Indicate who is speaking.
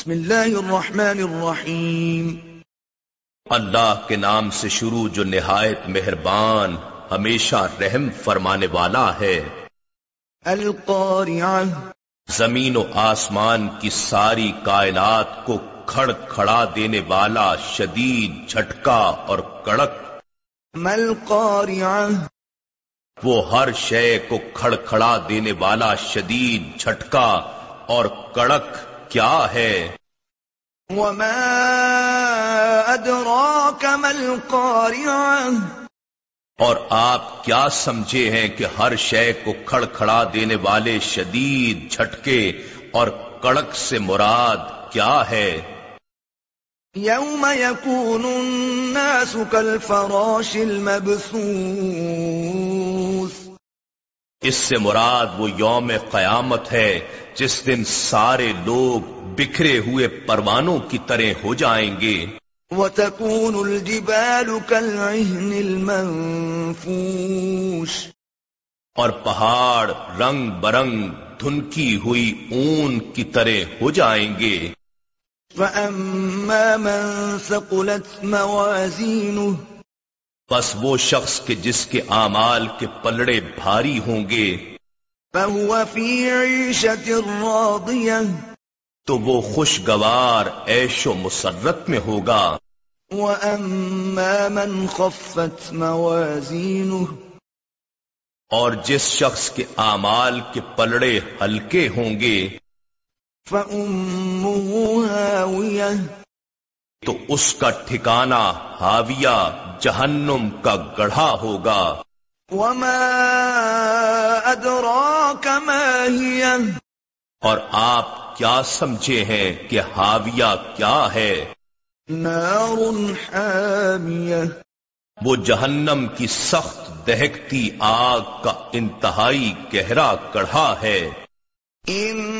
Speaker 1: بسم اللہ الرحمن الرحیم
Speaker 2: اللہ کے نام سے شروع جو نہایت مہربان ہمیشہ رحم فرمانے والا ہے۔
Speaker 1: القارعہ.
Speaker 2: زمین و آسمان کی ساری کائنات کو کھڑ کھڑا دینے والا شدید جھٹکا اور کڑک۔
Speaker 1: مل قارعہ
Speaker 2: وہ ہر شے کو کھڑ کھڑا دینے والا شدید جھٹکا اور کڑک۔ کیا ہے؟
Speaker 1: وما ادراک
Speaker 2: اور آپ کیا سمجھے ہیں کہ ہر شے کو کھڑ کھڑا دینے والے شدید جھٹکے اور کڑک سے مراد کیا ہے؟
Speaker 1: یوم یکون الناس کالفراش المبثوث
Speaker 2: اس سے مراد وہ یوم قیامت ہے جس دن سارے لوگ بکھرے ہوئے پروانوں کی طرح ہو جائیں گے۔
Speaker 1: وتكون الجبال كالعهن المنفوش۔
Speaker 2: اور پہاڑ رنگ برنگ دھنکی ہوئی اون کی طرح ہو جائیں گے۔
Speaker 1: فأما من ثقلت موازينه
Speaker 2: بس وہ شخص کے جس کے اعمال کے پلڑے بھاری ہوں گے
Speaker 1: فهو في عيشة راضية۔
Speaker 2: تو وہ خوشگوار عیش و مسرت میں ہوگا۔
Speaker 1: وأما من خفت موازينه۔
Speaker 2: اور جس شخص کے اعمال کے پلڑے ہلکے ہوں گے
Speaker 1: فأمه هاوية۔
Speaker 2: تو اس کا ٹھکانہ حاویہ جہنم کا گڑھا ہوگا۔
Speaker 1: وما ما
Speaker 2: اور آپ کیا سمجھے ہیں کہ حاویہ کیا ہے؟
Speaker 1: نار حامية۔
Speaker 2: وہ جہنم کی سخت دہکتی آگ کا انتہائی گہرا کڑھا ہے۔
Speaker 1: إنا